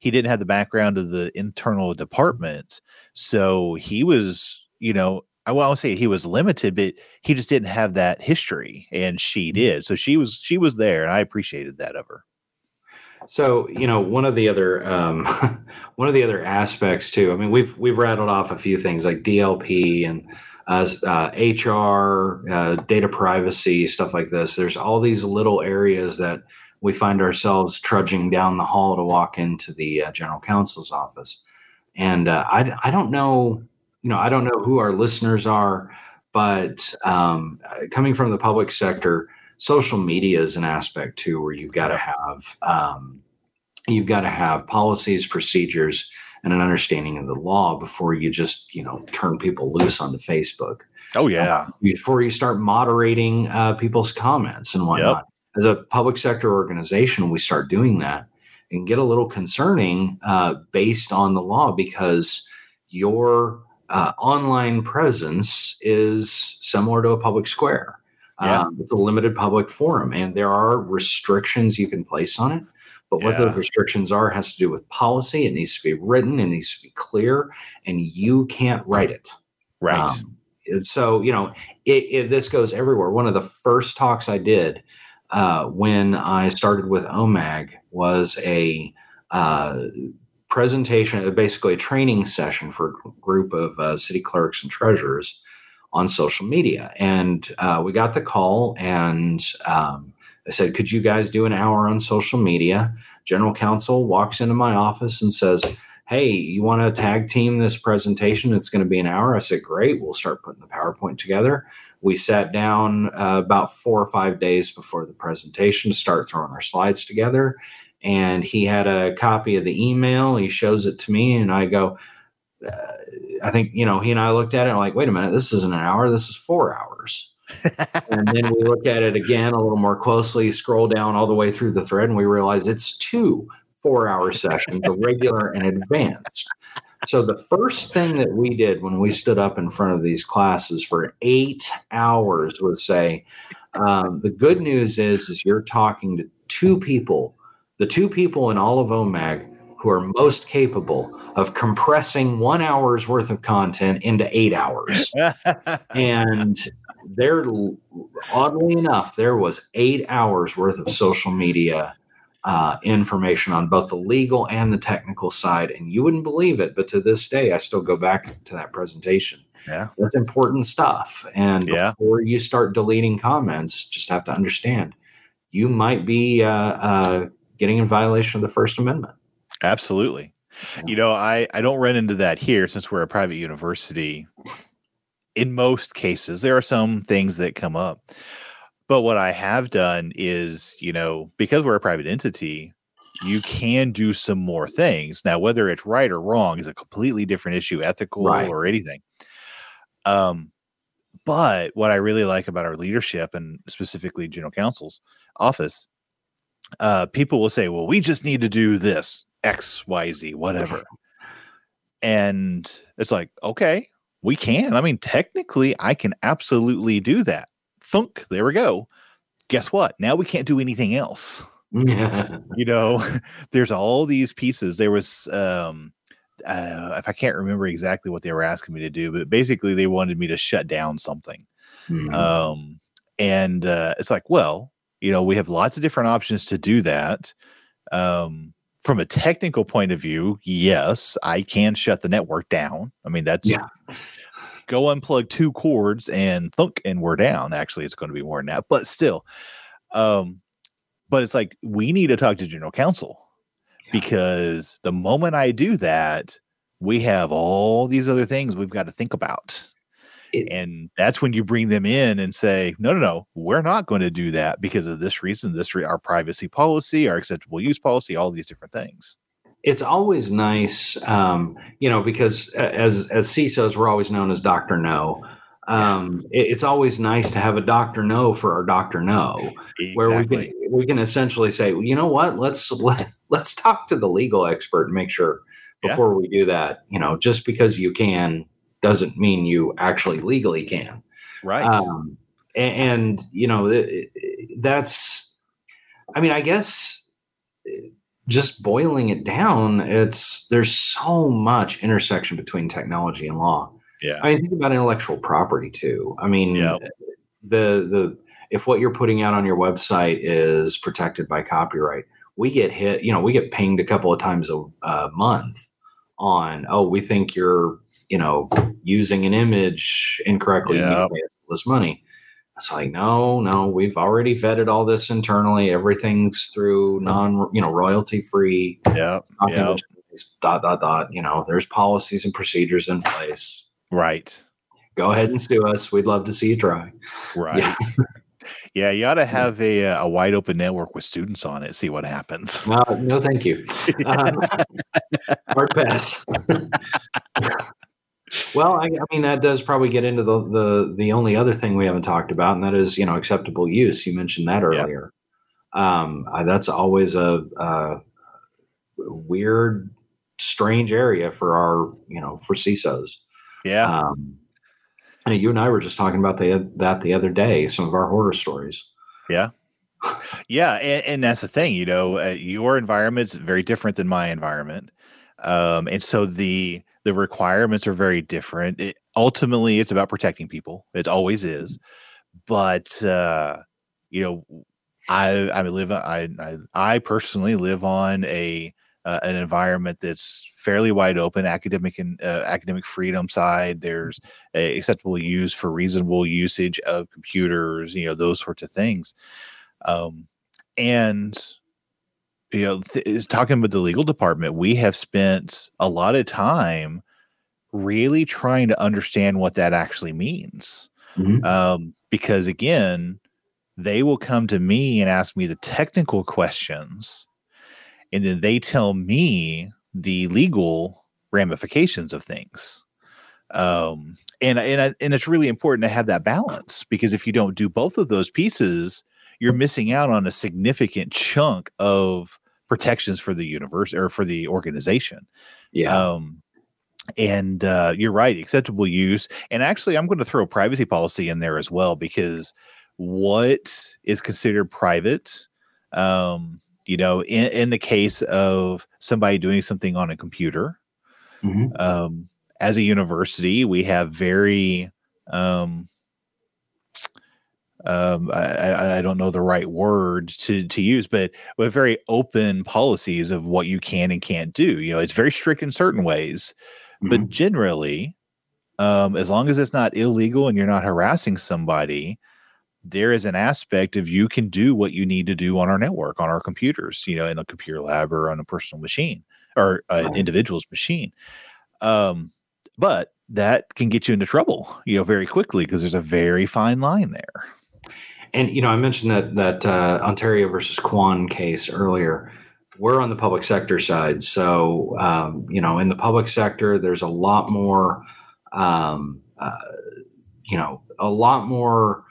A: He didn't have the background of the internal department. So he was, you know, I won't say he was limited, but he just didn't have that history and she did. So she was she was there and I appreciated that of her.
B: So you know, one of the other um, <laughs> one of the other aspects too. I mean, we've we've rattled off a few things like DLP and uh, uh, HR, uh, data privacy, stuff like this. There's all these little areas that we find ourselves trudging down the hall to walk into the uh, general counsel's office, and uh, I I don't know, you know, I don't know who our listeners are, but um, coming from the public sector social media is an aspect too where you've got to have um, you've got to have policies procedures and an understanding of the law before you just you know turn people loose onto facebook
A: Oh yeah.
B: before you start moderating uh, people's comments and whatnot. As a public sector organization we start doing that and get a little concerning uh, based on the law because your uh, online presence is similar to a public square
A: Yeah.
B: um, it's a limited public forum, and there are restrictions you can place on it. But what
A: Yeah.
B: those restrictions are has to do with policy. It needs to be written, it needs to be clear, and you can't write it.
A: Right.
B: Um, and so, you know, it, it, this goes everywhere. One of the first talks I did uh, when I started with OMAG was a uh, presentation, basically a training session for a group of uh, city clerks and treasurers on social media. And uh, we got the call, and um, I said, Could you guys do an hour on social media? General counsel walks into my office and says, Hey, you want to tag team this presentation? It's going to be an hour. I said, Great. We'll start putting the PowerPoint together. We sat down uh, about four or five days before the presentation to start throwing our slides together. And he had a copy of the email. He shows it to me, and I go, uh, I think, you know, he and I looked at it and like, wait a minute, this isn't an hour, this is four hours. <laughs> and then we look at it again a little more closely, scroll down all the way through the thread, and we realize it's two four hour <laughs> sessions, a regular and advanced. So the first thing that we did when we stood up in front of these classes for eight hours was say, um, the good news is, is you're talking to two people, the two people in all of OMAG who are most capable of compressing one hour's worth of content into eight hours. <laughs> and there, oddly enough, there was eight hours worth of social media uh, information on both the legal and the technical side. And you wouldn't believe it, but to this day, I still go back to that presentation.
A: Yeah.
B: That's important stuff. And
A: Yeah.
B: before you start deleting comments, just have to understand you might be uh, uh, getting in violation of the First Amendment.
A: Absolutely. You know, I I don't run into that here since we're a private university. In most cases, there are some things that come up. But what I have done is, you know, because we're a private entity, you can do some more things. Now, whether it's right or wrong is a completely different issue, ethical
B: Right.
A: or anything. Um, but what I really like about our leadership and specifically general counsel's office, uh, people will say, well, we just need to do this, X, Y, Z, whatever. and it's like, okay, we can. I mean, technically, I can absolutely do that. Thunk, there we go. Guess what? Now we can't do anything else <laughs> you know <laughs> there's all these pieces there was um uh, if i can't remember exactly what they were asking me to do but basically they wanted me to shut down something
B: Mhm.
A: um and uh it's like well you know we have lots of different options to do that um from a technical point of view yes i can shut the network down i mean that's
B: Yeah.
A: go unplug two cords and thunk and we're down actually it's going to be more than that but still um but it's like we need to talk to general counsel
B: Yeah.
A: because the moment i do that we have all these other things we've got to think about
B: It-
A: and that's when you bring them in and say no no no we're not going to do that because of this reason this re- our privacy policy our acceptable use policy all these different things
B: it's always nice, um, you know, because as as CISOs, we're always known as Doctor No. um, it, it's always nice to have a doctor No for our doctor No,
A: exactly.
B: where we can we can essentially say, well, you know what, let's let, let's talk to the legal expert and make sure
A: Yeah.
B: before we do that. You know, just because you can doesn't mean you actually legally can.
A: right.
B: Um, a- and, you know, it- it- that's, I mean, I guess just boiling it down, it's there's so much intersection between technology and law.
A: yeah.
B: I mean, think about intellectual property too. I mean,
A: Yeah.
B: the the if what you're putting out on your website is protected by copyright, we get hit. You know, we get pinged a couple of times a, a month on. Oh, we think you're you know using an image incorrectly.
A: Yeah.
B: to pay us all this money. It's like no, no. We've already vetted all this internally. Everything's through non you know royalty free
A: yeah. Yeah.
B: dot dot dot. You know, there's policies and procedures in place.
A: Right.
B: Go ahead and sue us. We'd love to see you try.
A: Right.
B: Yeah. <laughs>
A: Yeah. You ought to have a, uh, a wide open network with students on it. See what happens.
B: No, no, thank you. Um, <laughs> <laughs> hard pass. Well, I, I mean, that does probably get into the, the the only other thing we haven't talked about, and that is you know acceptable use. You mentioned that earlier. Um, I, that's always a, a weird, strange area for our you know for CISOs.
A: Yeah.
B: Um, and you and I were just talking about the, that the other day. Some of our horror stories.
A: Yeah, and, and that's the thing, you know, uh, your environment's very different than my environment, um, and so the the requirements are very different. It, ultimately, it's about protecting people. It always is, but uh, you know, I I live I I, I personally live on a uh, an environment that's fairly wide open, academic and uh, academic freedom side. There's a acceptable use for reasonable usage of computers, you know, those sorts of things. Um, and you know, th- is talking with the legal department, we have spent a lot of time really trying to understand what that actually means.
B: Mhm.
A: Um, because again, they will come to me and ask me the technical questions, and then they tell me the legal ramifications of things. Um, and and I, and it's really important to have that balance because if you don't do both of those pieces, you're missing out on a significant chunk of protections for the universe or for the organization.
B: Yeah.
A: Um, and uh, you're right, acceptable use. And actually, I'm going to throw privacy policy in there as well because what is considered private, um, you know, in, in the case of somebody doing something on a computer,
B: Mhm.
A: um, as a university, we have very, um, um, I, I, don't know the right word to, to use, but have very open policies of what you can and can't do. You know, it's very strict in certain ways, but
B: Mhm.
A: generally, um, as long as it's not illegal and you're not harassing somebody, there is an aspect of you can do what you need to do on our network, on our computers, you know, in a computer lab or on a personal machine or an individual's machine. Um, but that can get you into trouble, you know, very quickly because there's a very fine line there.
B: And you know, I mentioned that that uh, Ontario versus Quon case earlier. We're on the public sector side, so um, you know, in the public sector, there's a lot more, um, uh, you know, a lot more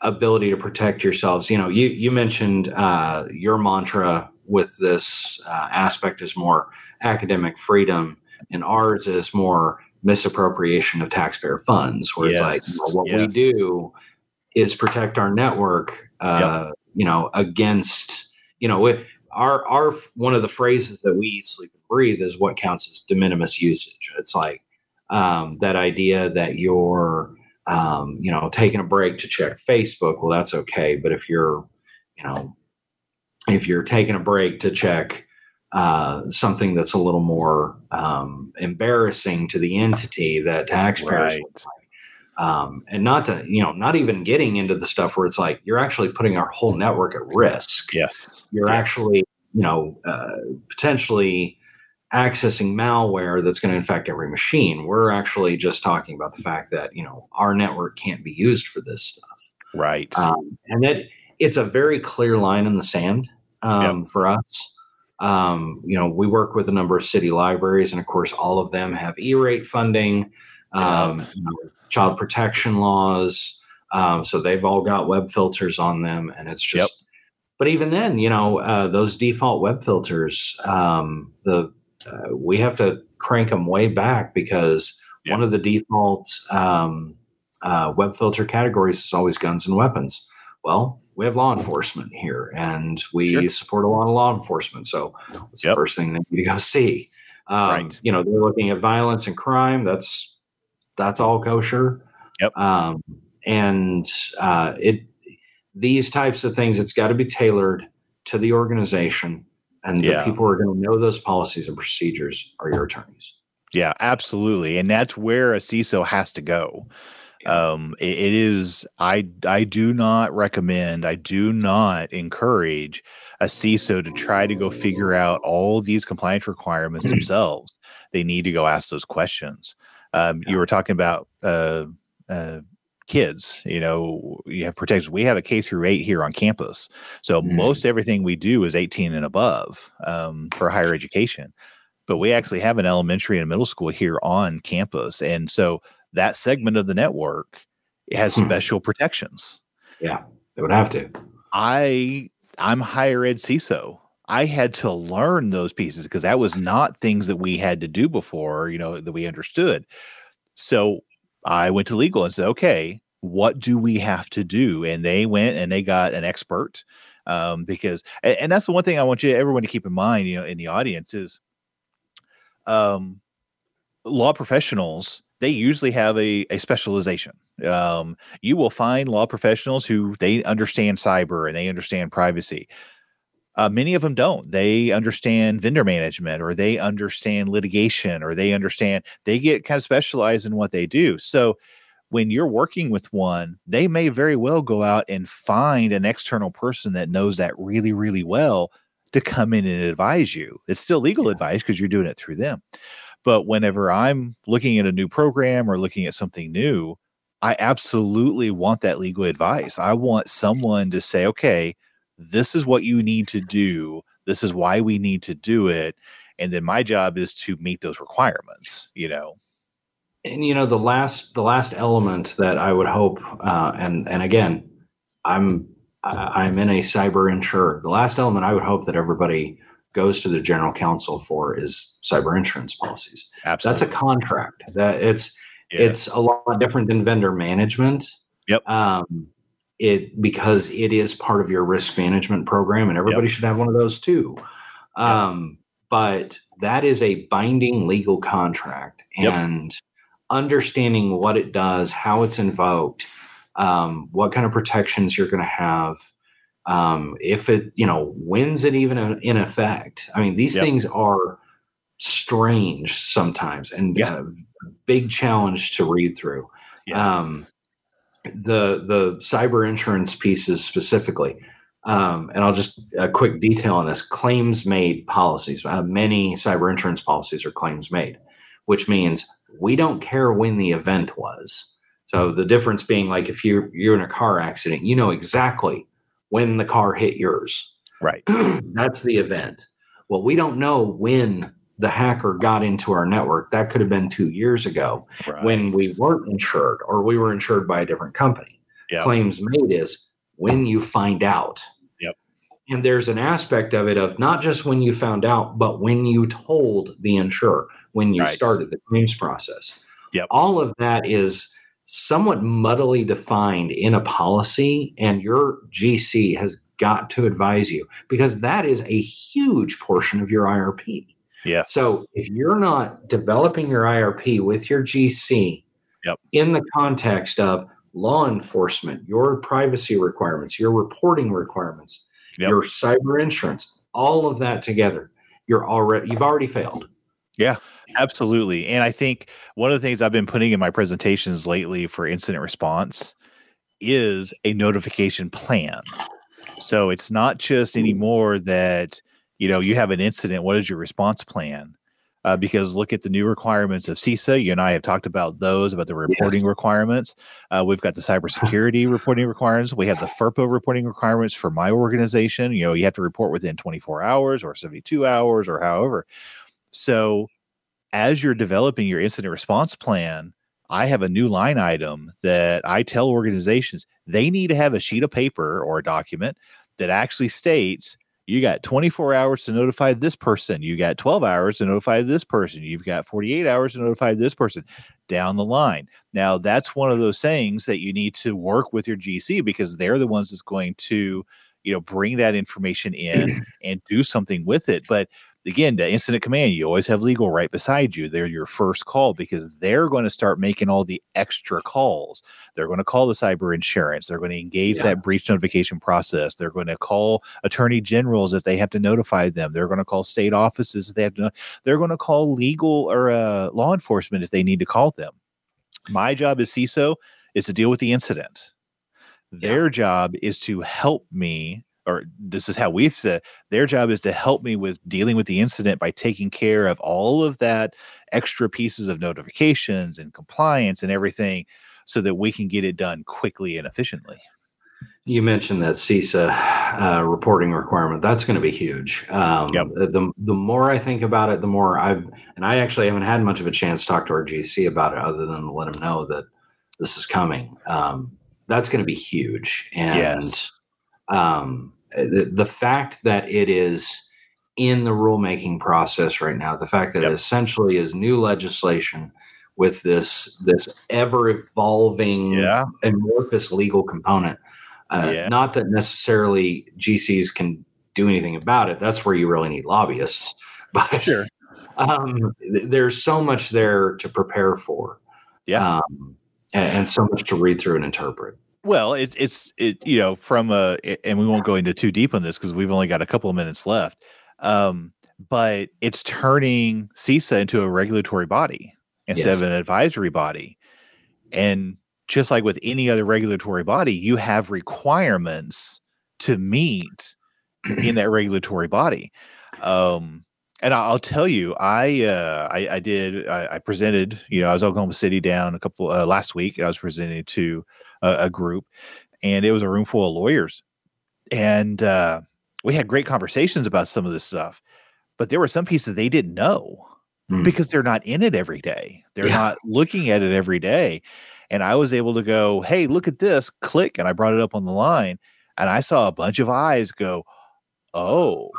B: ability to protect yourselves. You know, you you mentioned uh, your mantra with this uh, aspect is more academic freedom, and ours is more misappropriation of taxpayer funds, where it's like you know, what
A: Yes,
B: we do is protect our network uh, you know against you know our our one of the phrases that we eat sleep and breathe is what counts as de minimis usage it's like um, that idea that you're um, you know taking a break to check facebook well that's okay but if you're you know if you're taking a break to check uh, something that's a little more um, embarrassing to the entity that taxpayers
A: Right.
B: Um, and not to you know not even getting into the stuff where it's like you're actually putting our whole network at risk
A: Yes.
B: you're
A: yes.
B: actually you know uh, potentially accessing malware that's going to infect every machine we're actually just talking about the fact that you know our network can't be used for this stuff
A: right.
B: um, and that it's a very clear line in the sand um, for us. Um, you know, we work with a number of city libraries, and of course, all of them have E-rate funding. Um, you know, child protection laws. Um, so they've all got web filters on them, and it's just. Yep. But even then, you know, uh, those default web filters, um, the uh, we have to crank them way back because yep. one of the default um, uh, web filter categories is always guns and weapons. Well, we have law enforcement here, and we sure. support a lot of law enforcement. So, it's yep. the first thing that you go see? Um, right. You know, they're looking at violence and crime. That's that's all kosher.
A: Yep.
B: Um, and uh, it these types of things, it's got to be tailored to the organization, and yeah. the people who are going to know those policies and procedures are your attorneys.
A: Yeah, absolutely, and that's where a CISO has to go. Um, it, it is. I I do not recommend. I do not encourage a CISO to try to go figure out all these compliance requirements <clears throat> themselves. They need to go ask those questions. Um, yeah. You were talking about uh, uh, kids. You know, you have protections. We have a K through eight here on campus, so mm. most everything we do is 18 and above um, for higher education. But we actually have an elementary and middle school here on campus, and so that segment of the network has hmm. special protections.
B: Yeah, they would have to.
A: I I'm higher ed CISO. I had to learn those pieces because that was not things that we had to do before, you know, that we understood. So I went to legal and said, okay, what do we have to do? And they went and they got an expert um, because, and, and that's the one thing I want you, everyone to keep in mind, you know, in the audience is um, law professionals they usually have a, a specialization. Um, you will find law professionals who they understand cyber and they understand privacy. Uh, many of them don't. They understand vendor management or they understand litigation or they understand, they get kind of specialized in what they do. So when you're working with one, they may very well go out and find an external person that knows that really, really well to come in and advise you. It's still legal yeah. advice because you're doing it through them. But whenever I'm looking at a new program or looking at something new, I absolutely want that legal advice. I want someone to say, okay, this is what you need to do. This is why we need to do it. And then my job is to meet those requirements, you know.
B: And you know, the last the last element that I would hope, uh, and and again, I'm I'm in a cyber insurer. The last element I would hope that everybody goes to the general counsel for is cyber insurance policies.
A: Absolutely.
B: That's a contract. That it's yes. it's a lot different than vendor management.
A: Yep.
B: Um, it because it is part of your risk management program, and everybody yep. should have one of those too. Um. But that is a binding legal contract, and yep. understanding what it does, how it's invoked, um, what kind of protections you're going to have um, if it you know when's it even in effect i mean these yep. things are strange sometimes and yeah. a big challenge to read through yeah. um, the the cyber insurance pieces specifically um, and i'll just a quick detail on this claims made policies uh, many cyber insurance policies are claims made which means we don't care when the event was so the difference being like if you you're in a car accident you know exactly when the car hit yours.
A: Right. <clears throat>
B: That's the event. Well, we don't know when the hacker got into our network. That could have been two years ago right. when we weren't insured or we were insured by a different company. Yep. Claims made is when you find out.
A: Yep.
B: And there's an aspect of it of not just when you found out, but when you told the insurer, when you right. started the claims process.
A: Yep.
B: All of that is somewhat muddily defined in a policy, and your GC has got to advise you because that is a huge portion of your IRP.
A: Yeah.
B: So if you're not developing your IRP with your GC
A: yep.
B: in the context of law enforcement, your privacy requirements, your reporting requirements, yep. your cyber insurance, all of that together, you're already you've already failed.
A: Yeah, absolutely. And I think one of the things I've been putting in my presentations lately for incident response is a notification plan. So it's not just anymore that, you know, you have an incident, what is your response plan? Uh, because look at the new requirements of CISA. You and I have talked about those, about the reporting yes. requirements. Uh, we've got the cybersecurity reporting requirements. We have the FERPA reporting requirements for my organization. You know, you have to report within 24 hours or 72 hours or however. So, as you're developing your incident response plan, I have a new line item that I tell organizations they need to have a sheet of paper or a document that actually states you got 24 hours to notify this person. You got 12 hours to notify this person. You've got 48 hours to notify this person down the line. Now, that's one of those things that you need to work with your GC because they're the ones that's going to, you know, bring that information in <clears throat> and do something with it. But again, the incident command, you always have legal right beside you. They're your first call because they're going to start making all the extra calls. They're going to call the cyber insurance. They're going to engage yeah. that breach notification process. They're going to call attorney generals if they have to notify them. They're going to call state offices if they have to. They're going to call legal or uh, law enforcement if they need to call them. My job as CISO is to deal with the incident. Their yeah. job is to help me or this is how we've said their job is to help me with dealing with the incident by taking care of all of that extra pieces of notifications and compliance and everything so that we can get it done quickly and efficiently.
B: You mentioned that CISA uh, reporting requirement. That's going to be huge. Um, yep. The the more I think about it, the more I've and I actually haven't had much of a chance to talk to our GC about it, other than to let him know that this is coming. Um, that's going to be huge. And yes um, the, the fact that it is in the rulemaking process right now, the fact that yep. it essentially is new legislation with this this ever evolving yeah. amorphous legal component. Uh, yeah. Not that necessarily GCs can do anything about it. That's where you really need lobbyists. <laughs> But sure. Um, there's so much there to prepare for. Yeah. Um, and, and so much to read through and interpret.
A: Well, it's it's it you know from a and we won't go into too deep on this because we've only got a couple of minutes left. Um, but it's turning CISA into a regulatory body instead yes. of an advisory body. And just like with any other regulatory body, you have requirements to meet in that regulatory body. Um, and I'll tell you, I uh, I, I, did I, I, presented. You know, I was Oklahoma City down a couple uh, last week. And I was presenting to a, a group, and it was a room full of lawyers, and uh, we had great conversations about some of this stuff. But there were some pieces they didn't know mm. because they're not in it every day. They're yeah. not looking at it every day. And I was able to go, "Hey, look at this!" Click, and I brought it up on the line, and I saw a bunch of eyes go, "Oh."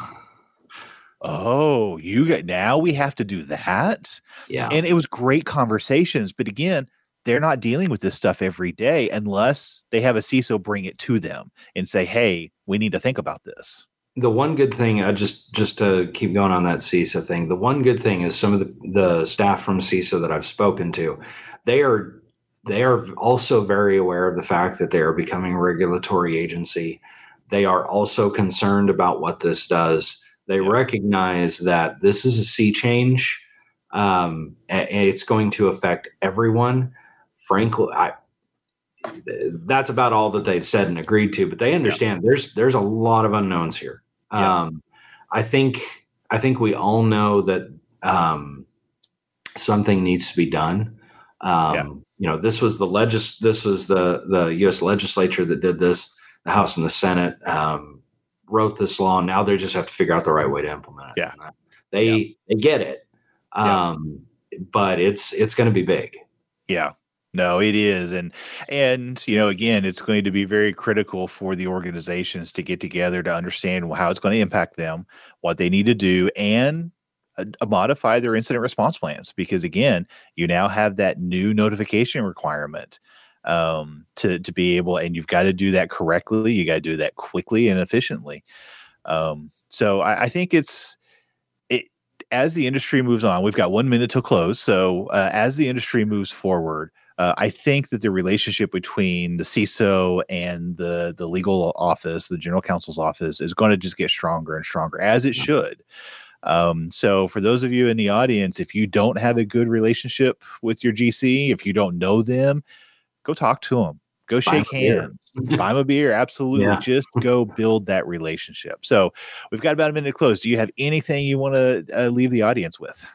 A: Oh, you got now we have to do that. Yeah. And it was great conversations. But again, they're not dealing with this stuff every day unless they have a CISO bring it to them and say, "Hey, we need to think about this."
B: The one good thing, uh, just just to keep going on that CISA thing, the one good thing is some of the, the staff from CISA that I've spoken to, they are they are also very aware of the fact that they are becoming a regulatory agency. They are also concerned about what this does. They yeah. recognize that this is a sea change. Um, it's going to affect everyone frankly, I, that's about all that they've said and agreed to. But they understand yeah. there's there's a lot of unknowns here. Yeah. Um, I think I think we all know that um, something needs to be done. Um, yeah. You know, this was the legis this was the the U.S. legislature that did this. The House and the Senate um, wrote this law. Now they just have to figure out the right way to implement it.
A: Yeah,
B: they yeah. they get it, um, but it's it's going to be big.
A: Yeah, no, it is, and and you know, again, it's going to be very critical for the organizations to get together to understand how it's going to impact them, what they need to do, and uh, modify their incident response plans. Because again, you now have that new notification requirement um, to to be able, and you've got to do that correctly. You got to do that quickly and efficiently. Um, so I, I think it's it as the industry moves on. We've got one minute to close. So uh, as the industry moves forward uh, I think that the relationship between the CISO and the the legal office, the general counsel's office, is going to just get stronger and stronger, as it should. Um, so, for those of you in the audience, if you don't have a good relationship with your GC, if you don't know them, go talk to them. Go shake hands, buy them a beer. Absolutely. Yeah. Just go build that relationship. So, we've got about a minute to close. Do you have anything you want to uh, leave the audience with?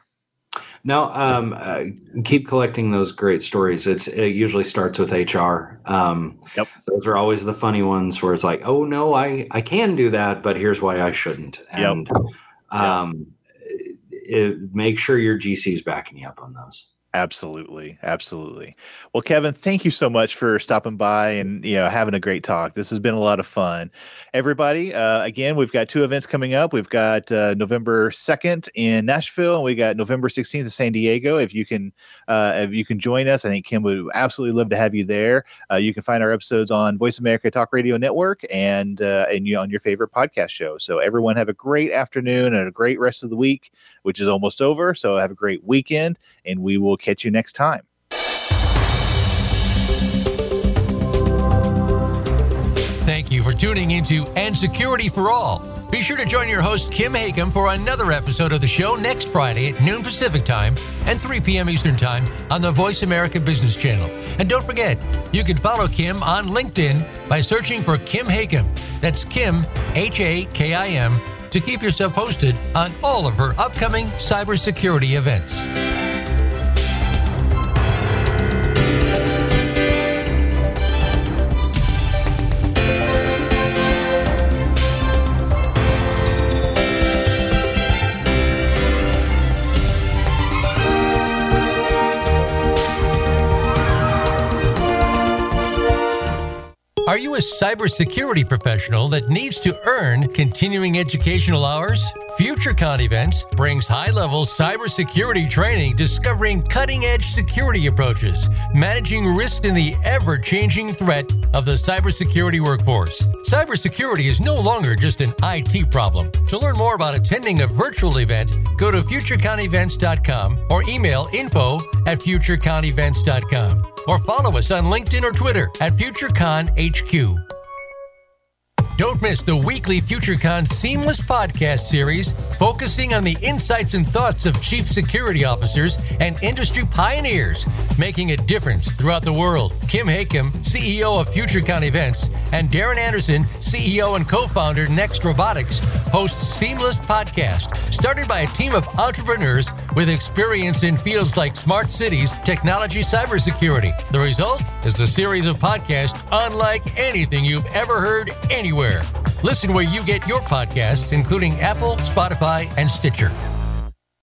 B: No, um, uh, keep collecting those great stories. It's it usually starts with HR. Um, yep, those are always the funny ones where it's like, oh no, I I can do that, but here's why I shouldn't. And yep. um, yep. It, make sure your GC is backing you up on those.
A: Absolutely, absolutely. Well, Kevin, thank you so much for stopping by and you know having a great talk. This has been a lot of fun. Everybody, uh, again, we've got two events coming up. We've got uh, November second in Nashville, and we got November sixteenth in San Diego. If you can, uh, if you can join us, I think Kim would absolutely love to have you there. Uh, you can find our episodes on Voice America Talk Radio Network and uh, and you on your favorite podcast show. So everyone have a great afternoon and a great rest of the week, which is almost over. So have a great weekend, and we will catch you next time.
C: Thank you for tuning into And Security for All. Be sure to join your host, Kim Hakim, for another episode of the show next Friday at noon Pacific Time and 3 p.m. Eastern Time on the Voice America Business Channel. And don't forget, you can follow Kim on LinkedIn by searching for Kim Hakim. That's Kim, H A K I M, to keep yourself posted on all of her upcoming cybersecurity events. Are you a cybersecurity professional that needs to earn continuing educational hours? FutureCon Events brings high level cybersecurity training discovering cutting edge security approaches, managing risk in the ever changing threat of the cybersecurity workforce. Cybersecurity is no longer just an IT problem. To learn more about attending a virtual event, go to futureconevents.com or email info at futureconevents.com or follow us on LinkedIn or Twitter at FutureConHQ. Don't miss the weekly FutureCon Seamless podcast series focusing on the insights and thoughts of chief security officers and industry pioneers making a difference throughout the world. Kim Hakim, CEO of FutureCon Events, and Darren Anderson, CEO and co founder Next Robotics, host Seamless Podcast, started by a team of entrepreneurs with experience in fields like smart cities, technology, cybersecurity. The result is a series of podcasts unlike anything you've ever heard Listen where you get your podcasts, including Apple, Spotify, and Stitcher.